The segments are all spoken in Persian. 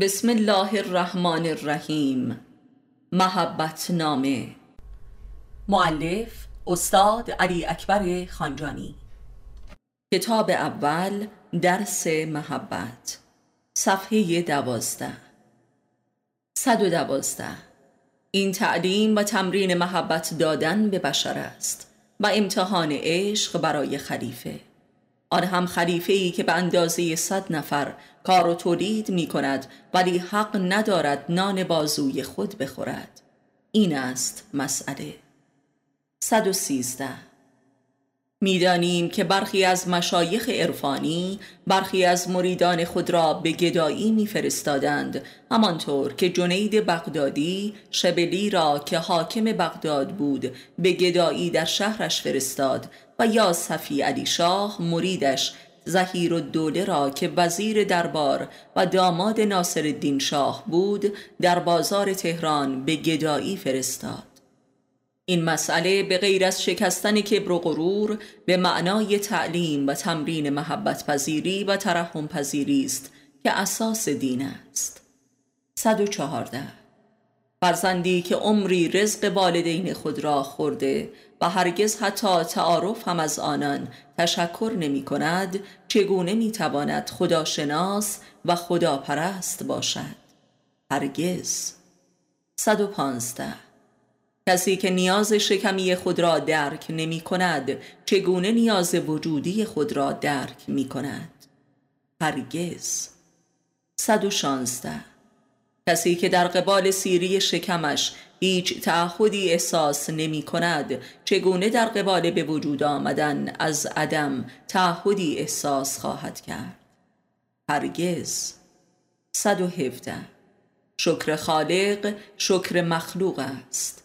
بسم الله الرحمن الرحیم محبت نامه معلف استاد علی اکبر خانجانی کتاب اول درس محبت صفحه دوازده صد و دوازده این تعلیم و تمرین محبت دادن به بشر است و امتحان عشق برای خلیفه آن هم خلیفه ای که به اندازه صد نفر کار و تولید می کند ولی حق ندارد نان بازوی خود بخورد. این است مسئله. 113 می‌دانیم که برخی از مشایخ عرفانی برخی از مریدان خود را به گدایی میفرستادند همانطور که جنید بغدادی شبلی را که حاکم بغداد بود به گدایی در شهرش فرستاد و یا صفی علی شاه مریدش زهیر و دوله را که وزیر دربار و داماد ناصر الدین شاه بود در بازار تهران به گدایی فرستاد. این مسئله به غیر از شکستن کبر و غرور به معنای تعلیم و تمرین محبت پذیری و ترحم پذیری است که اساس دین است. 114 فرزندی که عمری رزق والدین خود را خورده و هرگز حتی تعارف هم از آنان تشکر نمی کند چگونه می تواند خداشناس و خداپرست باشد؟ هرگز. 115 کسی که نیاز شکمی خود را درک نمی کند چگونه نیاز وجودی خود را درک می کند؟ هرگز. 116 کسی که در قبال سیری شکمش هیچ تعهدی احساس نمی کند چگونه در قبال به وجود آمدن از عدم تعهدی احساس خواهد کرد؟ هرگز. 117 شکر خالق شکر مخلوق است.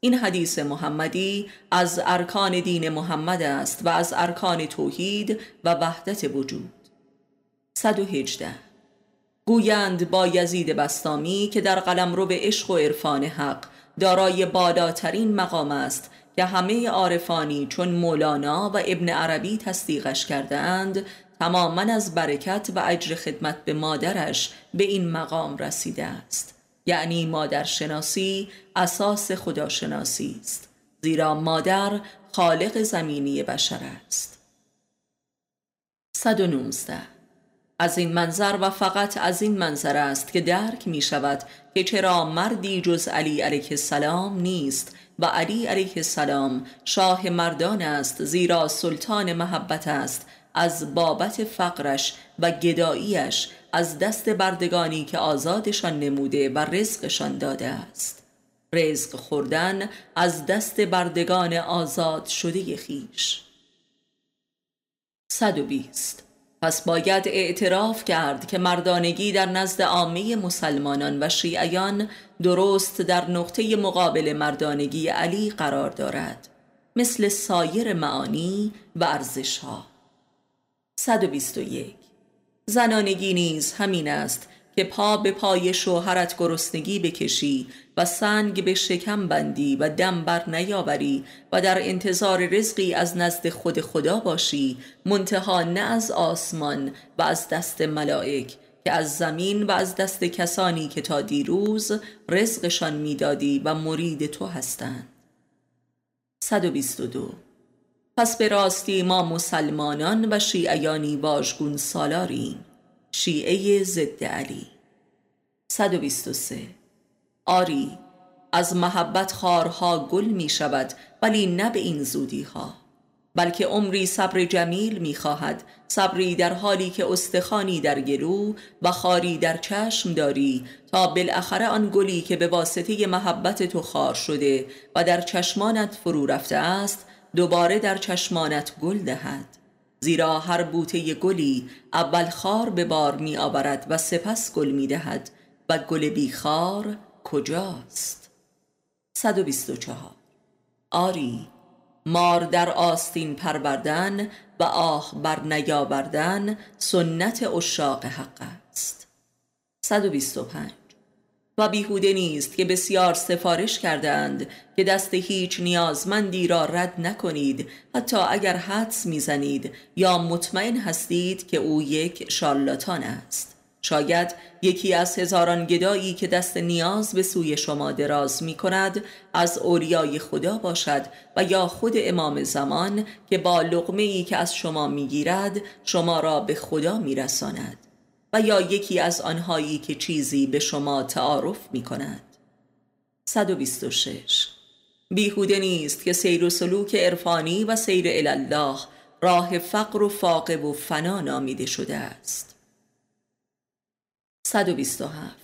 این حدیث محمدی از ارکان دین محمد است و از ارکان توحید و وحدت وجود. 118 گویند با یزید بستامی که در قلم رو به عشق و عرفان حق دارای بالاترین مقام است که همه عارفانی چون مولانا و ابن عربی تصدیقش کرده اند تماما از برکت و اجر خدمت به مادرش به این مقام رسیده است. یعنی مادر شناسی اساس خداشناسی است زیرا مادر خالق زمینی بشر است. 119 از این منظر و فقط از این منظر است که درک می شود که چرا مردی جز علی علیه السلام نیست و علی علیه السلام شاه مردان است زیرا سلطان محبت است. از بابت فقرش و گداییش از دست بردگانی که آزادشان نموده و رزقشان داده است. رزق خوردن از دست بردگان آزاد شده خیش. 120 پس باید اعتراف کرد که مردانگی در نزد عامه مسلمانان و شیعیان درست در نقطه مقابل مردانگی علی قرار دارد مثل سایر معانی و ارزش ها 121 زنانگی نیز همین است که پا به پای شوهرت گرسنگی بکشی و سنگ به شکم بندی و دم بر نیاوری و در انتظار رزقی از نزد خود خدا باشی منتها نه از آسمان و از دست ملائک که از زمین و از دست کسانی که تا دیروز رزقشان می‌دادی و مرید تو هستند. 122 پس به راستی ما مسلمانان و شیعیانی واژگون سالاریم. شیعه ضد علی. 123 آری از محبت خارها گل می شود ولی نه به این زودی ها بلکه عمری صبر جمیل می خواهد صبری در حالی که استخانی در گلو و خاری در چشم داری تا بالاخره آن گلی که به واسطه محبت تو خار شده و در چشمانت فرو رفته است دوباره در چشمانت گل دهد. زیرا هر بوته گلی اول خار به بار می آورد و سپس گل می دهد. و گل بیخار کجاست؟ 124 آری مار در آستین پروردن و آه بر نیاوردن سنت اشاق حق است. 125 و بیهوده نیست که بسیار سفارش کردند که دست هیچ نیازمندی را رد نکنید حتی اگر حدس می‌زنید یا مطمئن هستید که او یک شارلاتان است. شاید یکی از هزاران گدایی که دست نیاز به سوی شما دراز می کند از اولیای خدا باشد و یا خود امام زمان که با لغمه ای که از شما می گیرد شما را به خدا می رساند و یا یکی از آنهایی که چیزی به شما تعارف می کند 126 بیهوده نیست که سیر و سلوک عرفانی و سیر الله راه فقر و فاقب و فنا نامیده شده است. 127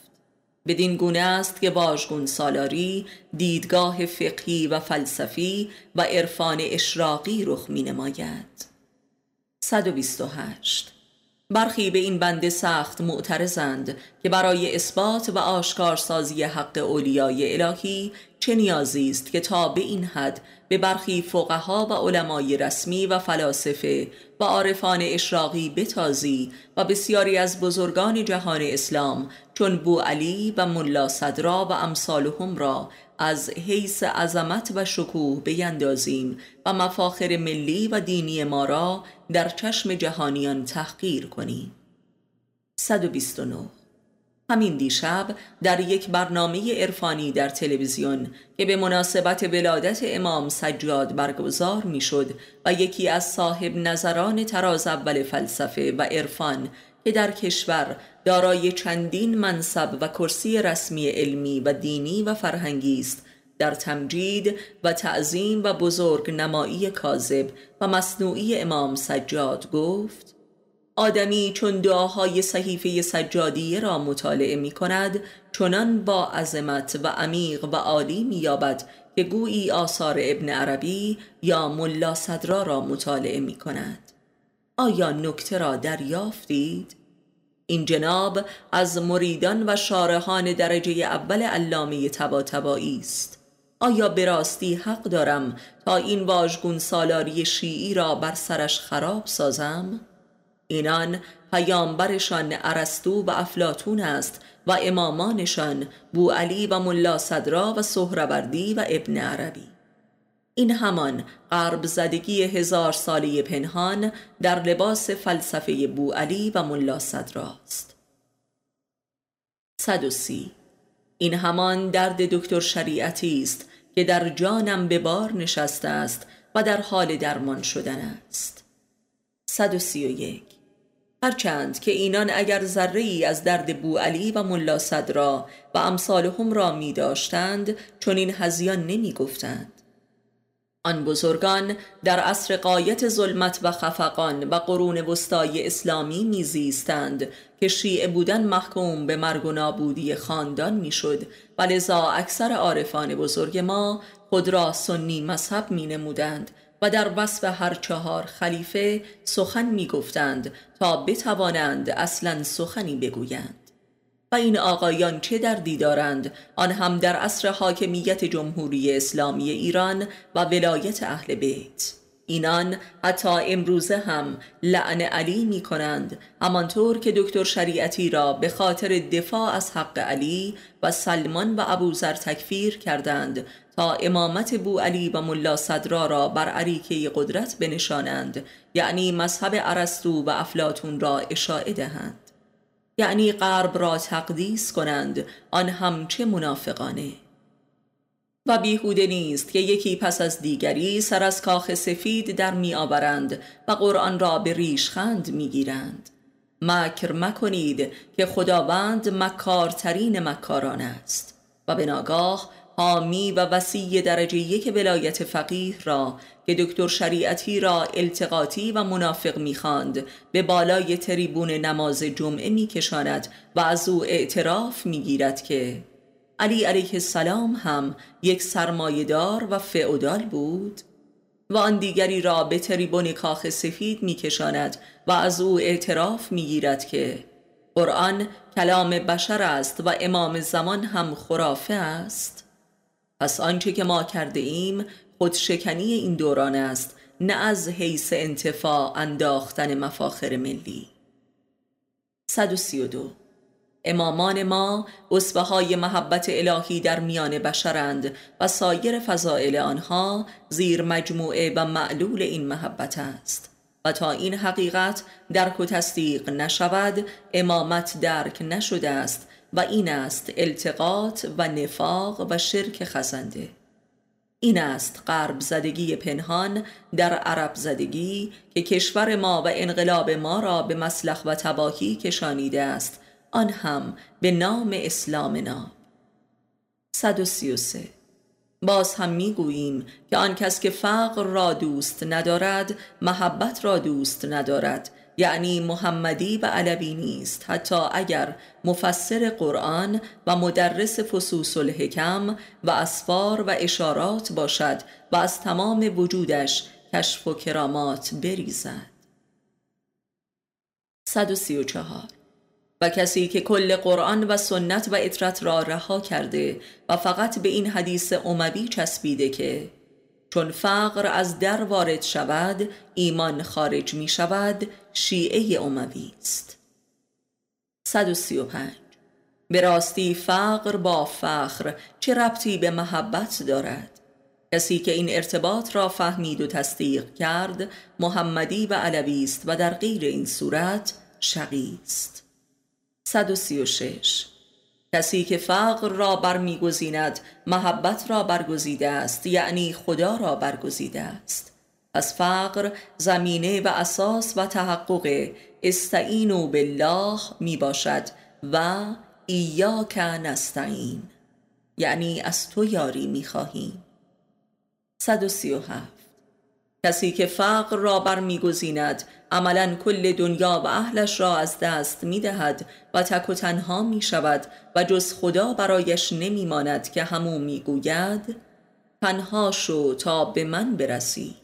بدین گونه است که واژگون سالاری دیدگاه فقهی و فلسفی و عرفان اشراقی رخ می نماید 128 برخی به این بنده سخت معترضند که برای اثبات و آشکارسازی حق اولیای الهی چه نیازی است که تا به این حد به برخی فقها و علمای رسمی و فلاسفه و عارفان اشراقی بتازی و بسیاری از بزرگان جهان اسلام چون بو علی و ملا صدرا و امثالهم را از حیث عظمت و شکوه بیندازیم و مفاخر ملی و دینی ما را در چشم جهانیان تحقیر کنیم. 129 همین دیشب در یک برنامه عرفانی در تلویزیون که به مناسبت ولادت امام سجاد برگزار می‌شد و یکی از صاحب نظران تراز اول فلسفه و عرفان که در کشور دارای چندین منصب و کرسی رسمی علمی و دینی و فرهنگی است. در تمجید و تعظیم و بزرگ نمایی کاذب و مصنوعی امام سجاد گفت آدمی چون دعاهای صحیفه سجادیه را مطالعه می کند چنان با عظمت و عمیق و عالی می یابد که گویی آثار ابن عربی یا ملا صدرا را مطالعه می کند. آیا نکته را دریافتید؟ این جناب از مریدان و شارحان درجه اول علامه تبا است آیا به راستی حق دارم تا این واژگون سالاری شیعی را بر سرش خراب سازم؟ اینان پیامبرشان ارسطو و افلاتون است و امامانشان بو علی و ملا صدرا و سهروردی و ابن عربی این همان غرب زدگی هزار سالی پنهان در لباس فلسفه بو علی و ملا صدراست 130 این همان درد دکتر شریعتی است که در جانم به بار نشسته است و در حال درمان شدن است. 131 هرچند که اینان اگر ذره ای از درد بو علی و ملا صدرا و امثالهم را می داشتند چون این هزیان نمی گفتند آن بزرگان در عصر قایت ظلمت و خفقان و قرون وسطای اسلامی میزیستند که شیعه بودن محکوم به مرگ و نابودی خاندان می‌شد. و لذا اکثر عارفان بزرگ ما خود را سنی مذهب می نمودند و در وصف هر چهار خلیفه سخن می گفتند تا بتوانند اصلا سخنی بگویند. و این آقایان چه دردی دارند؟ آن هم در عصر حاکمیت جمهوری اسلامی ایران و ولایت اهل بیت. اینان حتی امروزه هم لعن علی می کنند همانطور که دکتر شریعتی را به خاطر دفاع از حق علی و سلمان و ابوذر تکفیر کردند تا امامت بو علی و ملا صدرا را بر عریکه قدرت بنشانند یعنی مذهب ارسطو و افلاتون را اشاعه دهند. یعنی غرب را تقدیس کنند آن هم چه منافقانه. و بیهوده نیست که یکی پس از دیگری سر از کاخ سفید در می آورند و قرآن را به ریشخند می گیرند. مکر مکنید که خداوند مکارترین مکاران است. و به ناگاه حامی و وسیع درجه یک ولایت فقیه را که دکتر شریعتی را التقاطی و منافق می‌خواند به بالای تریبون نماز جمعه میکشاند و از او اعتراف می‌گیرد که علی علیه السلام هم یک سرمایدار و فعودال بود و آن دیگری را به تریبون کاخ سفید میکشاند و از او اعتراف می‌گیرد که قرآن کلام بشر است و امام زمان هم خرافه است. پس آنچه که ما کرده ایم خودشکنی این دوران است نه از حیث انتفاع انداختن مفاخر ملی. 132 امامان ما اصفه های محبت الهی در میان بشرند و سایر فضائل آنها زیر مجموعه و معلول این محبت است. و تا این حقیقت درک و تصدیق نشود امامت درک نشده است و این است التقاط و نفاق و شرک خزنده. این است غرب زدگی پنهان در عرب زدگی که کشور ما و انقلاب ما را به مسلخ و تباهی کشانیده است. آن هم به نام اسلام نام 133 باز هم می‌گوییم که آن کس که فقر را دوست ندارد محبت را دوست ندارد. یعنی محمدی و علوی نیست. حتی اگر مفسر قرآن و مدرس فسوس الحکم و اسفار و اشارات باشد و از تمام وجودش کشف و کرامات بریزد. 134 و کسی که کل قرآن و سنت و اطرت را رها کرده و فقط به این حدیث اموی چسبیده که چون فقر از در وارد شود ایمان خارج می شود شیعه اموی است. 135 به راستی فقر با فخر چه ربطی به محبت دارد؟ کسی که این ارتباط را فهمید و تصدیق کرد محمدی و علوی است و در غیر این صورت شقی است. 136 کسی که فقر را برمیگزیند محبت را برگزیده است یعنی خدا را برگزیده است. پس فقر زمینه و اساس و تحقق استعینوا بالله می باشد و ایاک نستعین. یعنی از تو یاری می خواهیم 137 کسی که فقر را برمیگزیند عملا کل دنیا و اهلش را از دست می دهد و تک و تنها می شود و جز خدا برایش نمی ماند که همو می گوید تنها شو تا به من برسی.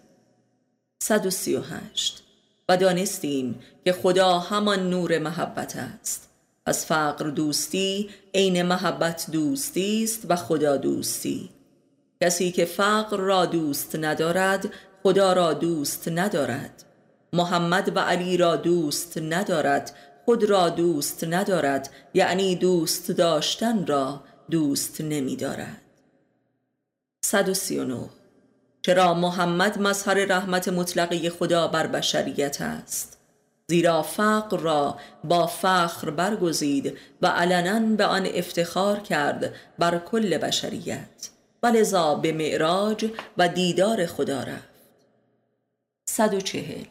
138 و دانستیم که خدا همان نور محبت است. پس فقر دوستی عین محبت دوستی است و خدا دوستی. کسی که فقر را دوست ندارد خدا را دوست ندارد. محمد و علی را دوست ندارد. خود را دوست ندارد. یعنی دوست داشتن را دوست نمی دارد 139 چرا محمد مظهر رحمت مطلقه خدا بر بشریت است؟ زیرا فقر را با فخر برگزید و علنا به آن افتخار کرد بر کل بشریت. و لذا به معراج و دیدار خدا رفت. 140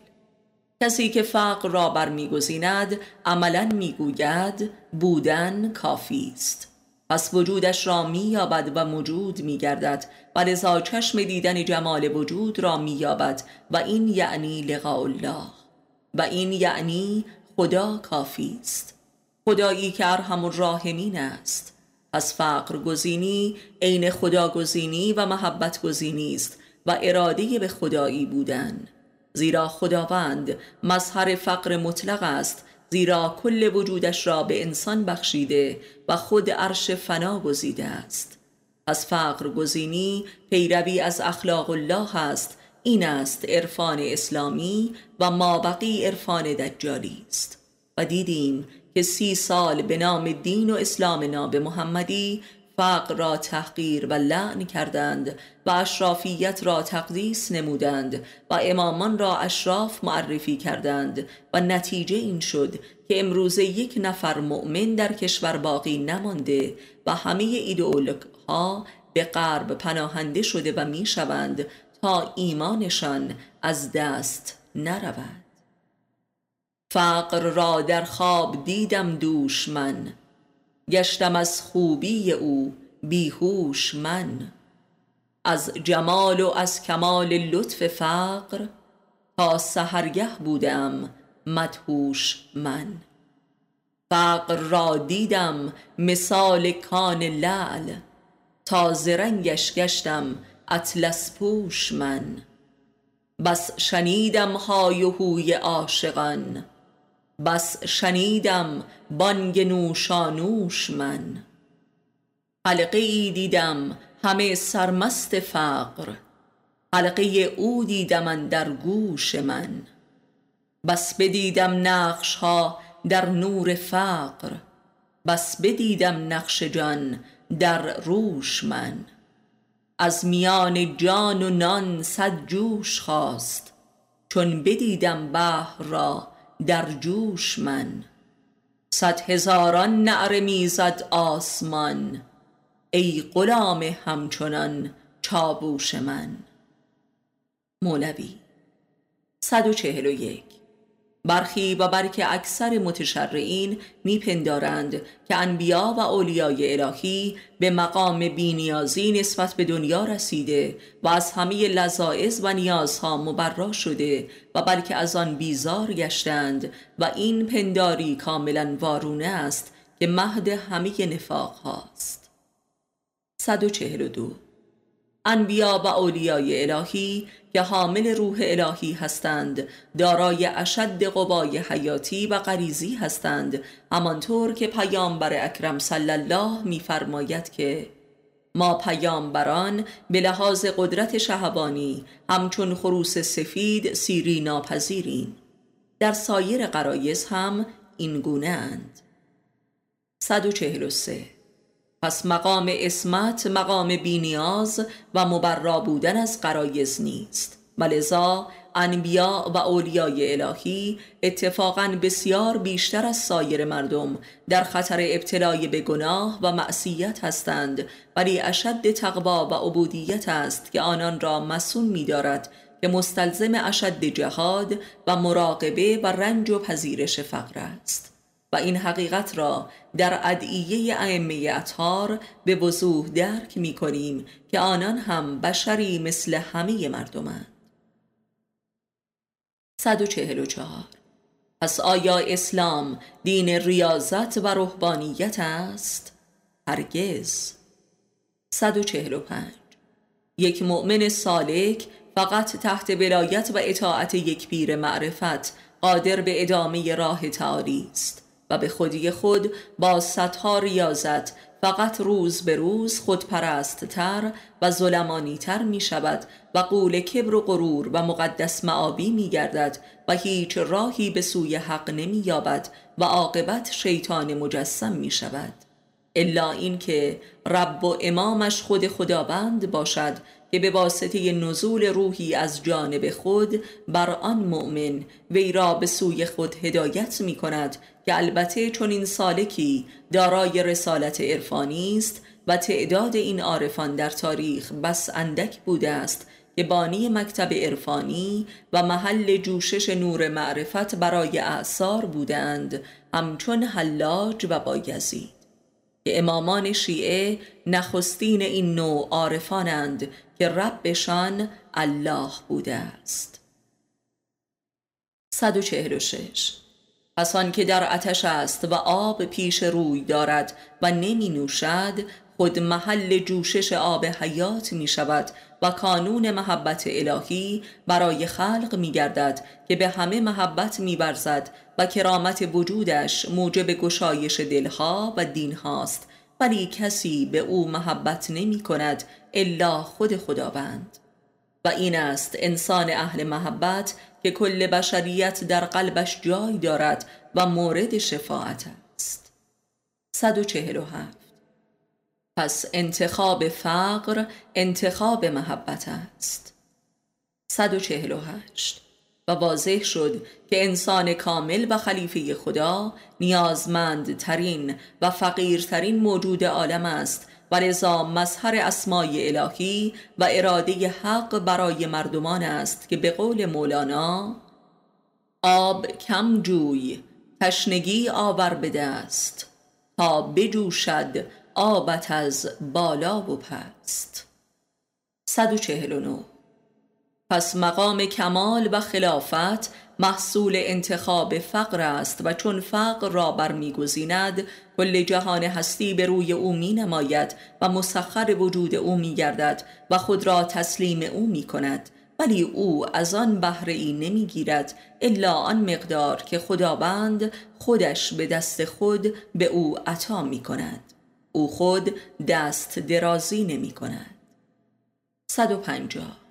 کسی که فقر را برمیگزیند عملا می‌گوید بودن کافی است. پس وجودش را مییابد و موجود میگردد. و لذا چشم دیدن جمال وجود را مییابد و این یعنی لقاء الله. و این یعنی خدا کافی است. خدایی که ارحم الراحمین است. پس فقر گزینی عین خدا گزینی و محبت گزینی است و اراده به خدایی بودن. زیرا خداوند مظهر فقر مطلق است زیرا کل وجودش را به انسان بخشیده و خود عرش فنا گزیده است. پس فقر گزینی پیروی از اخلاق الله است این است عرفان اسلامی و مابقی عرفان دجالی است. و دیدیم که سی سال به نام دین و اسلام ناب محمدی فقر را تحقیر و لعن کردند و اشرافیت را تقدیس نمودند و امامان را اشراف معرفی کردند و نتیجه این شد که امروز یک نفر مؤمن در کشور باقی نمانده و همه ایدئولوگ ها به غرب پناهنده شده و می شوند تا ایمانشان از دست نرود. فقر را در خواب دیدم دوش من گشتم از خوبی او بیهوش من. از جمال و از کمال لطف فقر تا سهرگه بودم مدهوش من. فقر را دیدم مثال کان لعل تا زرنگش گشتم اطلس پوش من. بس شنیدم های و هوی عاشقان بس شنیدم بانگ نوشانوش من. حلقه ای دیدم همه سرمست فقر حلقه او دیدم در گوش من. بس بدیدم نقش ها در نور فقر بس بدیدم نقش جان در روش من. از میان جان و نان صد جوش خواست چون بدیدم بحر را در جوش من. صد هزاران نعره می‌زد آسمان. ای غلام همچنان چابوش من. مولوی 141 برخی و برکه اکثر متشرعین میپندارند که انبیا و اولیای الهی به مقام بینیازی نسبت به دنیا رسیده و از همه لذائز و نیازها مبرا شده و بلکه از آن بیزار گشتند و این پنداری کاملا وارونه است که مهد همه نفاق هاست 142 انبیا و اولیای الهی که حامل روح الهی هستند دارای اشد قبای حیاتی و غریزی هستند همانطور که پیامبر اکرم صلی الله میفرماید که ما پیامبران به لحاظ قدرت شهبانی همچون خروس سفید سیری ناپذیریم. در سایر قرایز هم این گونه اند. 143 پس مقام اسمت مقام بینیاز و مبرا بودن از قرایز نیست. ولذا انبیا و اولیای الهی اتفاقا بسیار بیشتر از سایر مردم در خطر ابتلای به گناه و معصیت هستند ولی اشد تقوا و عبودیت است که آنان را مسون می دارد که مستلزم اشد جهاد و مراقبه و رنج و پذیرش فقر است. و این حقیقت را در ادعیه ائمه اطهار به وضوح درک می کنیم که آنان هم بشری مثل همه مردمند 144 پس آیا اسلام دین ریاضت و روحانیت است؟ هرگز. 145 یک مؤمن سالک فقط تحت ولایت و اطاعت یک پیر معرفت قادر به ادامه راه تعالی است. و به خودی خود با صدها ریاضت فقط روز به روز خودپرست تر و ظلمانی تر می شود و قول کبر و غرور و مقدس معابی می گردد و هیچ راهی به سوی حق نمی یابد و عاقبت شیطان مجسم می شود الا اینکه رب و امامش خود خداوند باشد که به واسطه نزول روحی از جانب خود بر آن مؤمن وی را به سوی خود هدایت می کند که البته چون این سالکی دارای رسالت عرفانی است و تعداد این عارفان در تاریخ بس اندک بوده است که بانی مکتب عرفانی و محل جوشش نور معرفت برای اعثار بودند همچون حلاج و بایزید. که امامان شیعه نخستین این نوع عارفانند که ربشان الله بوده است. 146 پس که در آتش است و آب پیش روی دارد و نمی نوشد خود محل جوشش آب حیات می شود و کانون محبت الهی برای خلق می گردد که به همه محبت می برزد و کرامت وجودش موجب گشایش دلها و دین هاست ولی کسی به او محبت نمی کند الا خود خداوند. و این است انسان اهل محبت که کل بشریت در قلبش جای دارد و مورد شفاعت است. 147 پس انتخاب فقر انتخاب محبت است. 148 و واضح شد که انسان کامل و خلیفه خدا نیازمند ترین و فقیرترین موجود عالم است و لذا مظهر اسمای الهی و اراده حق برای مردمان است که به قول مولانا آب کم جوی تشنگی آور به دست تا بجوشد آبت از بالا و پست. 149 پس مقام کمال و خلافت محصول انتخاب فقر است و چون فقر را برمیگزیند کل جهان هستی به روی او می نماید و مسخر وجود او می گردد و خود را تسلیم او می کند ولی او از آن بهره ای نمی گیرد الا آن مقدار که خداوند خودش به دست خود به او عطا می کند او خود دست درازی نمی کند 150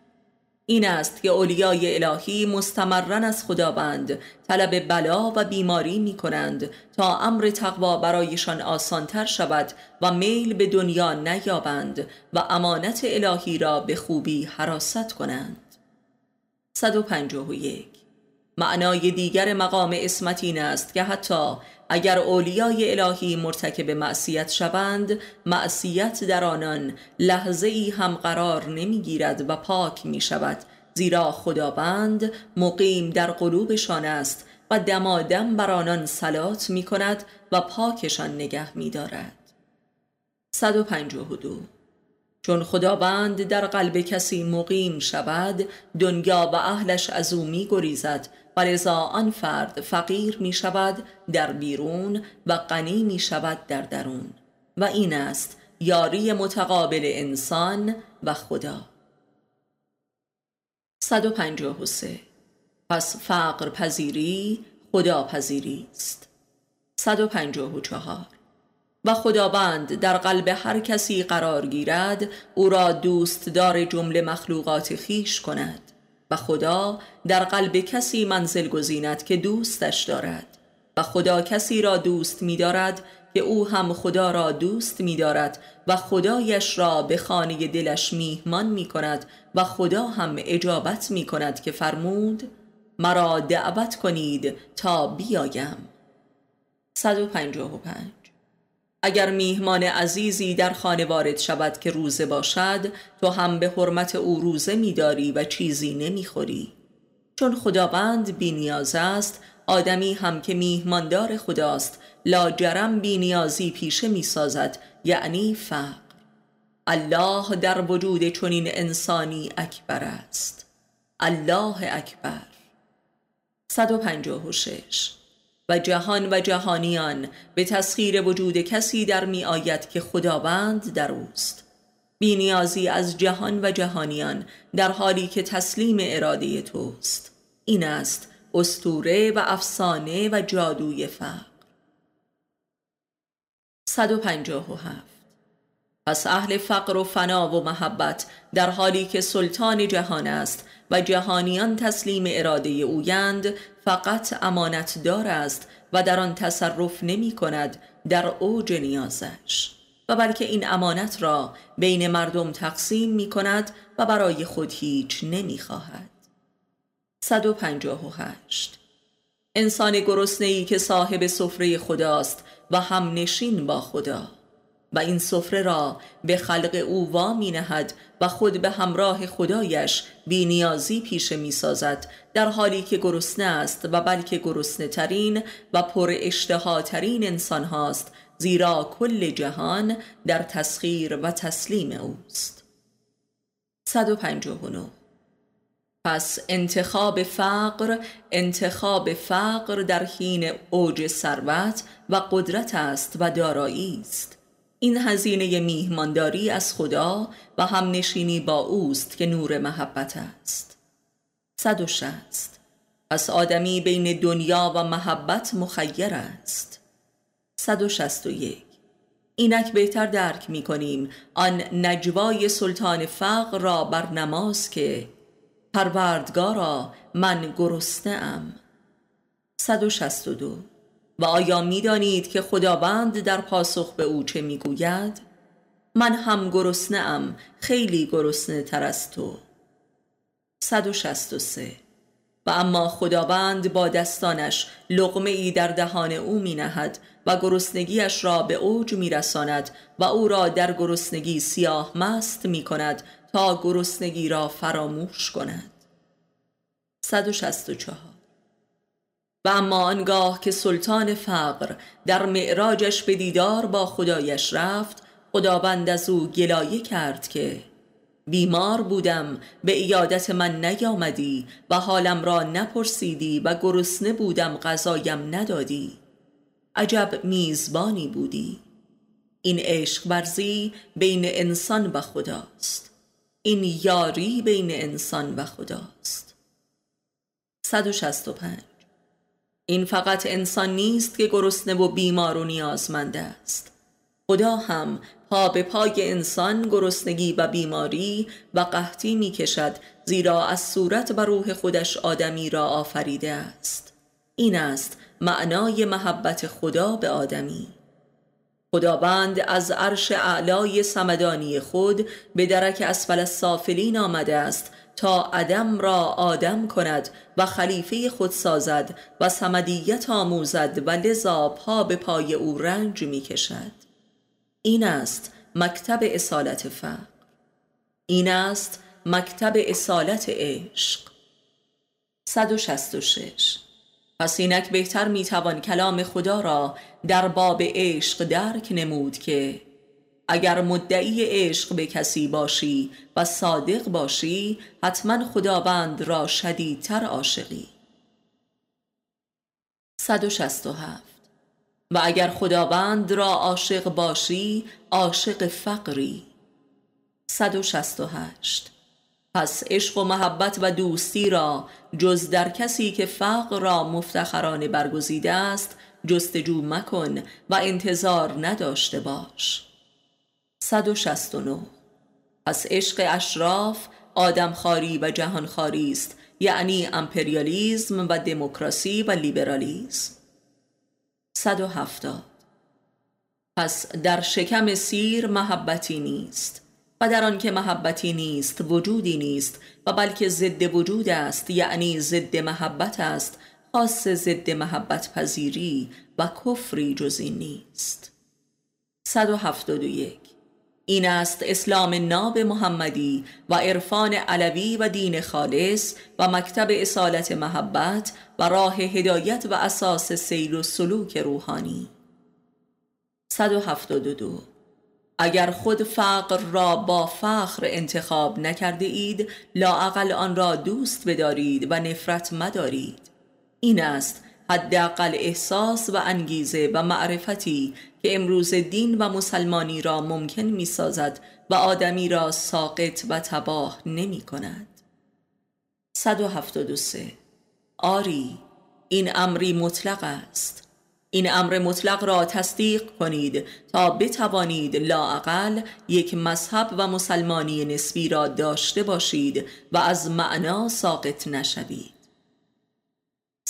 این است که اولیای الهی مستمرن از خداوند طلب بلا و بیماری می کنند تا امر تقوا برایشان آسانتر شود و میل به دنیا نیابند و امانت الهی را به خوبی حراست کنند. 151 معنای دیگر مقام اسمت این است که حتی اگر اولیای الهی مرتکب معصیت شوند معصیت در آنان لحظه ای هم قرار نمی‌گیرد و پاک می شود زیرا خداوند مقیم در قلوبشان است و دمادم بر آنان سلات می کند و پاکشان نگه می دارد 152 چون خداوند در قلب کسی مقیم شود دنیا و اهلش از او می گریزد و لذا آن فرد فقیر می شود در بیرون و غنی می شود در درون. و این است یاری متقابل انسان و خدا. 153 پس فقر پذیری خدا پذیری است. 154 و خداوند در قلب هر کسی قرار گیرد او را دوست دار جمله مخلوقات خیش کند. و خدا در قلب کسی منزل گزیند که دوستش دارد. و خدا کسی را دوست می دارد که او هم خدا را دوست می دارد و خدایش را به خانه دلش میهمان می کند و خدا هم اجابت می کند که فرمود مرا دعوت کنید تا بیایم. 155 اگر میهمان عزیزی در خانه وارد شود که روزه باشد تو هم به حرمت او روزه میداری و چیزی نمی‌خوری. چون خداوند بینیاز است آدمی هم که میهماندار خداست لاجرم بینیازی پیشه می‌سازد یعنی فقر. الله در وجود چنین انسانی اکبر است. الله اکبر. 156 و جهان و جهانیان به تسخیر وجود کسی در می آید که خداوند در اوست. بینیازی از جهان و جهانیان در حالی که تسلیم اراده توست. این است استوره و افسانه و جادوی فقر. 157 پس اهل فقر و فنا و محبت در حالی که سلطان جهان است و جهانیان تسلیم اراده اویند فقط امانت دار است و در آن تصرف نمی کند در اوج نیازش. و بلکه این امانت را بین مردم تقسیم می کند و برای خود هیچ نمی خواهد. 158 انسان گرسنه‌ای که صاحب سفره خداست و هم نشین با خدا. و این سفره را به خلق او وا می نهد و خود به همراه خدایش بینیازی پیشه می سازد در حالی که گرسنه است و بلکه گرسنه ترین و پر اشتها ترین انسان هاست زیرا کل جهان در تسخیر و تسلیم اوست. 159 پس انتخاب فقر انتخاب فقر در حین اوج ثروت و قدرت است و دارایی است. این هزینه میهمانداری از خدا و هم نشینی با اوست که نور محبت است. 160 پس آدمی بین دنیا و محبت مخیر است. 161 اینک بهتر درک می کنیم آن نجوای سلطان فقر را بر نماز که پروردگارا من گرسنه ام 162 و آیا می دانید که خداوند در پاسخ به او چه می گوید؟ من هم گرسنه ام خیلی گرسنه تر از تو. 163 و اما خداوند با دستانش لغمه ای در دهان او می نهد و گرسنگیش را به اوج می رساند و او را در گرسنگی سیاه مست می کند تا گرسنگی را فراموش کند. 164 و اما آنگاه که سلطان فقر در معراجش به دیدار با خدایش رفت خداوند از او گلایه کرد که بیمار بودم به ایادت من نیامدی و حالم را نپرسیدی و گرسنه بودم غذایم ندادی. عجب میزبانی بودی. این عشق ورزی بین انسان و خداست. این یاری بین انسان و خداست. 165 این فقط انسان نیست که گرسنه و بیمار و نیازمند است. خدا هم پا به پای انسان گرسنگی و بیماری و قحطی می کشد زیرا از صورت و روح خودش آدمی را آفریده است. این است معنای محبت خدا به آدمی. خداوند از عرش اعلای سمدانی خود به درک اسفل السافلین آمده است تا عدم را آدم کند و خلیفه خود سازد و سمدیت آموزد و لذا پا به پای او رنج می کشد این است مکتب اصالت فقر این است مکتب اصالت عشق. 166 پس اینک بهتر می‌توان کلام خدا را در باب عشق درک نمود که اگر مدعی عشق به کسی باشی و صادق باشی حتما خداوند را شدیدتر عاشقی. 167 و اگر خداوند را عاشق باشی عاشق فقری. 168 پس عشق و محبت و دوستی را جز در کسی که فقر را مفتخرانه برگزیده است جستجو مکن و انتظار نداشته باش. 169 پس عشق اشراف آدمخواری و جهانخواری است یعنی امپریالیزم و دموکراسی و لیبرالیزم. 170 پس در شکم سیر محبتی نیست و در آنکه محبتی نیست وجودی نیست و بلکه ضد وجود است یعنی ضد محبت است خاص ضد محبت پذیری و کفری جز این نیست. 171 این است اسلام ناب محمدی و عرفان علوی و دین خالص و مکتب اصالت محبت و راه هدایت و اساس سیر و سلوک روحانی. 172 اگر خود فقر را با فخر انتخاب نکرده اید لاعقل آن را دوست بدارید و نفرت مدارید. این است حداقل احساس و انگیزه و معرفتی که امروز دین و مسلمانی را ممکن می سازد و آدمی را ساقط و تباه نمی کند 173 آری این امری مطلق است. این امر مطلق را تصدیق کنید تا بتوانید لاعقل یک مذهب و مسلمانی نسبی را داشته باشید و از معنا ساقط نشوید.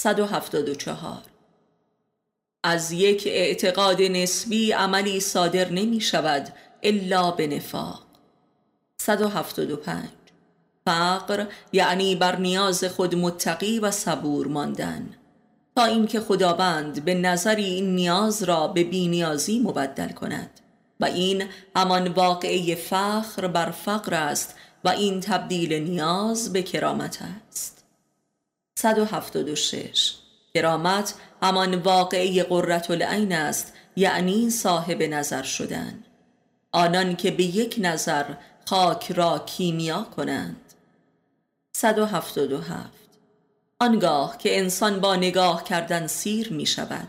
174 از یک اعتقاد نسبی عملی صادر نمی شود الا به نفاق. 175 فقر یعنی بر نیاز خود متقی و صبور ماندن. تا اینکه خداوند به نظری این نیاز را به بینیازی مبدل کند. و این همان واقعه فخر بر فقر است و این تبدیل نیاز به کرامت است. 176 کرامت همان واقعی قررت العین است یعنی صاحب نظر شدن. آنان که به یک نظر خاک را کیمیا کنند. 177 آنگاه که انسان با نگاه کردن سیر می شود.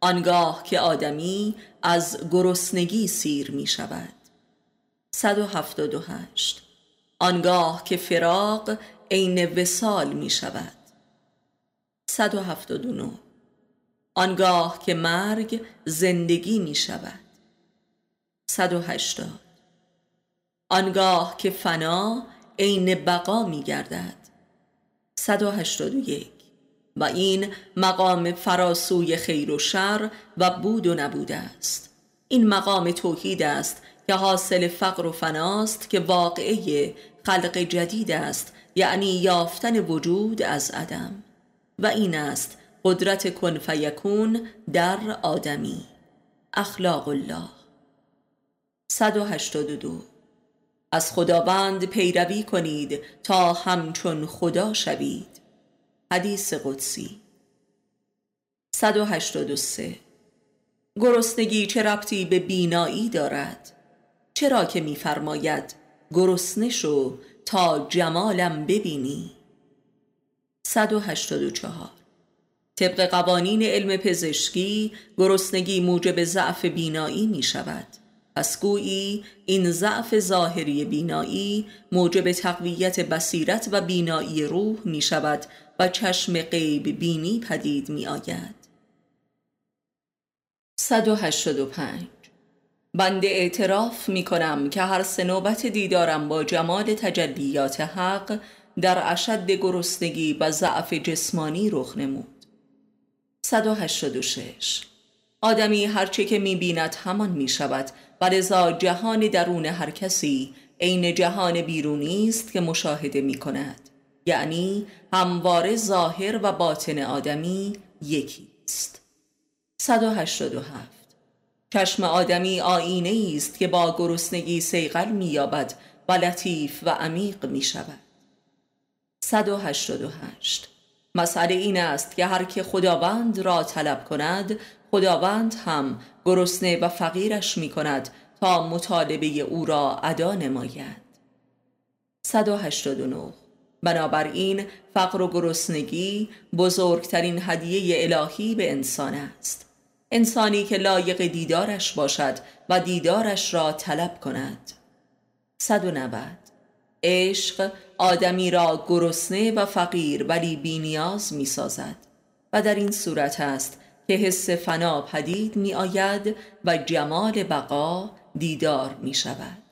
آنگاه که آدمی از گرسنگی سیر می شود. 178 آنگاه که فراق عین وسال می شود. 179 آنگاه که مرگ زندگی می شود. 180 آنگاه که فنا عین بقا می گردد. 181 و این مقام فراسوی خیر و شر و بود و نبود است. این مقام توحید است که حاصل فقر و فناست که واقعه خلق جدید است یعنی یافتن وجود از عدم. و این است قدرت کن فیکون در آدمی. اخلاق الله. 182 از خداوند پیروی کنید تا همچون خدا شوید. حدیث قدسی. 183 گرسنگی چه ربطی به بینایی دارد؟ چرا که میفرماید گرسنه شو تا جمالم ببینی؟ 184 طبق قوانین علم پزشکی گرسنگی موجب ضعف بینایی می شود پس گویی این ضعف ظاهری بینایی موجب تقویت بصیرت و بینایی روح می شود و چشم غیب بینی پدید می آید 185 بنده اعتراف می کنم که هر سنوبت دیدارم با جمال تجلیات حق در اشد گرسنگی و ضعف جسمانی رخ نمود. 186 آدمی هرچه که می بیند همان می شود و رضا جهان درون هر کسی عین جهان بیرونی است که مشاهده می کند یعنی همواره ظاهر و باطن آدمی یکی است. 187 چشم آدمی آینه است که با گرسنگی سیغل مییابد و لطیف و عمیق می شود 188 مسئله این است که هر که خداوند را طلب کند خداوند هم گرسنه و فقیرش می کند تا مطالبه او را ادا نماید. 189 بنابراین فقر و گرسنگی بزرگترین هدیه الهی به انسان است. انسانی که لایق دیدارش باشد و دیدارش را طلب کند. 190 عشق آدمی را گرسنه و فقیر ولی بینیاز می سازد و در این صورت است که حس فنا پدید می آید و جمال بقا دیدار می شود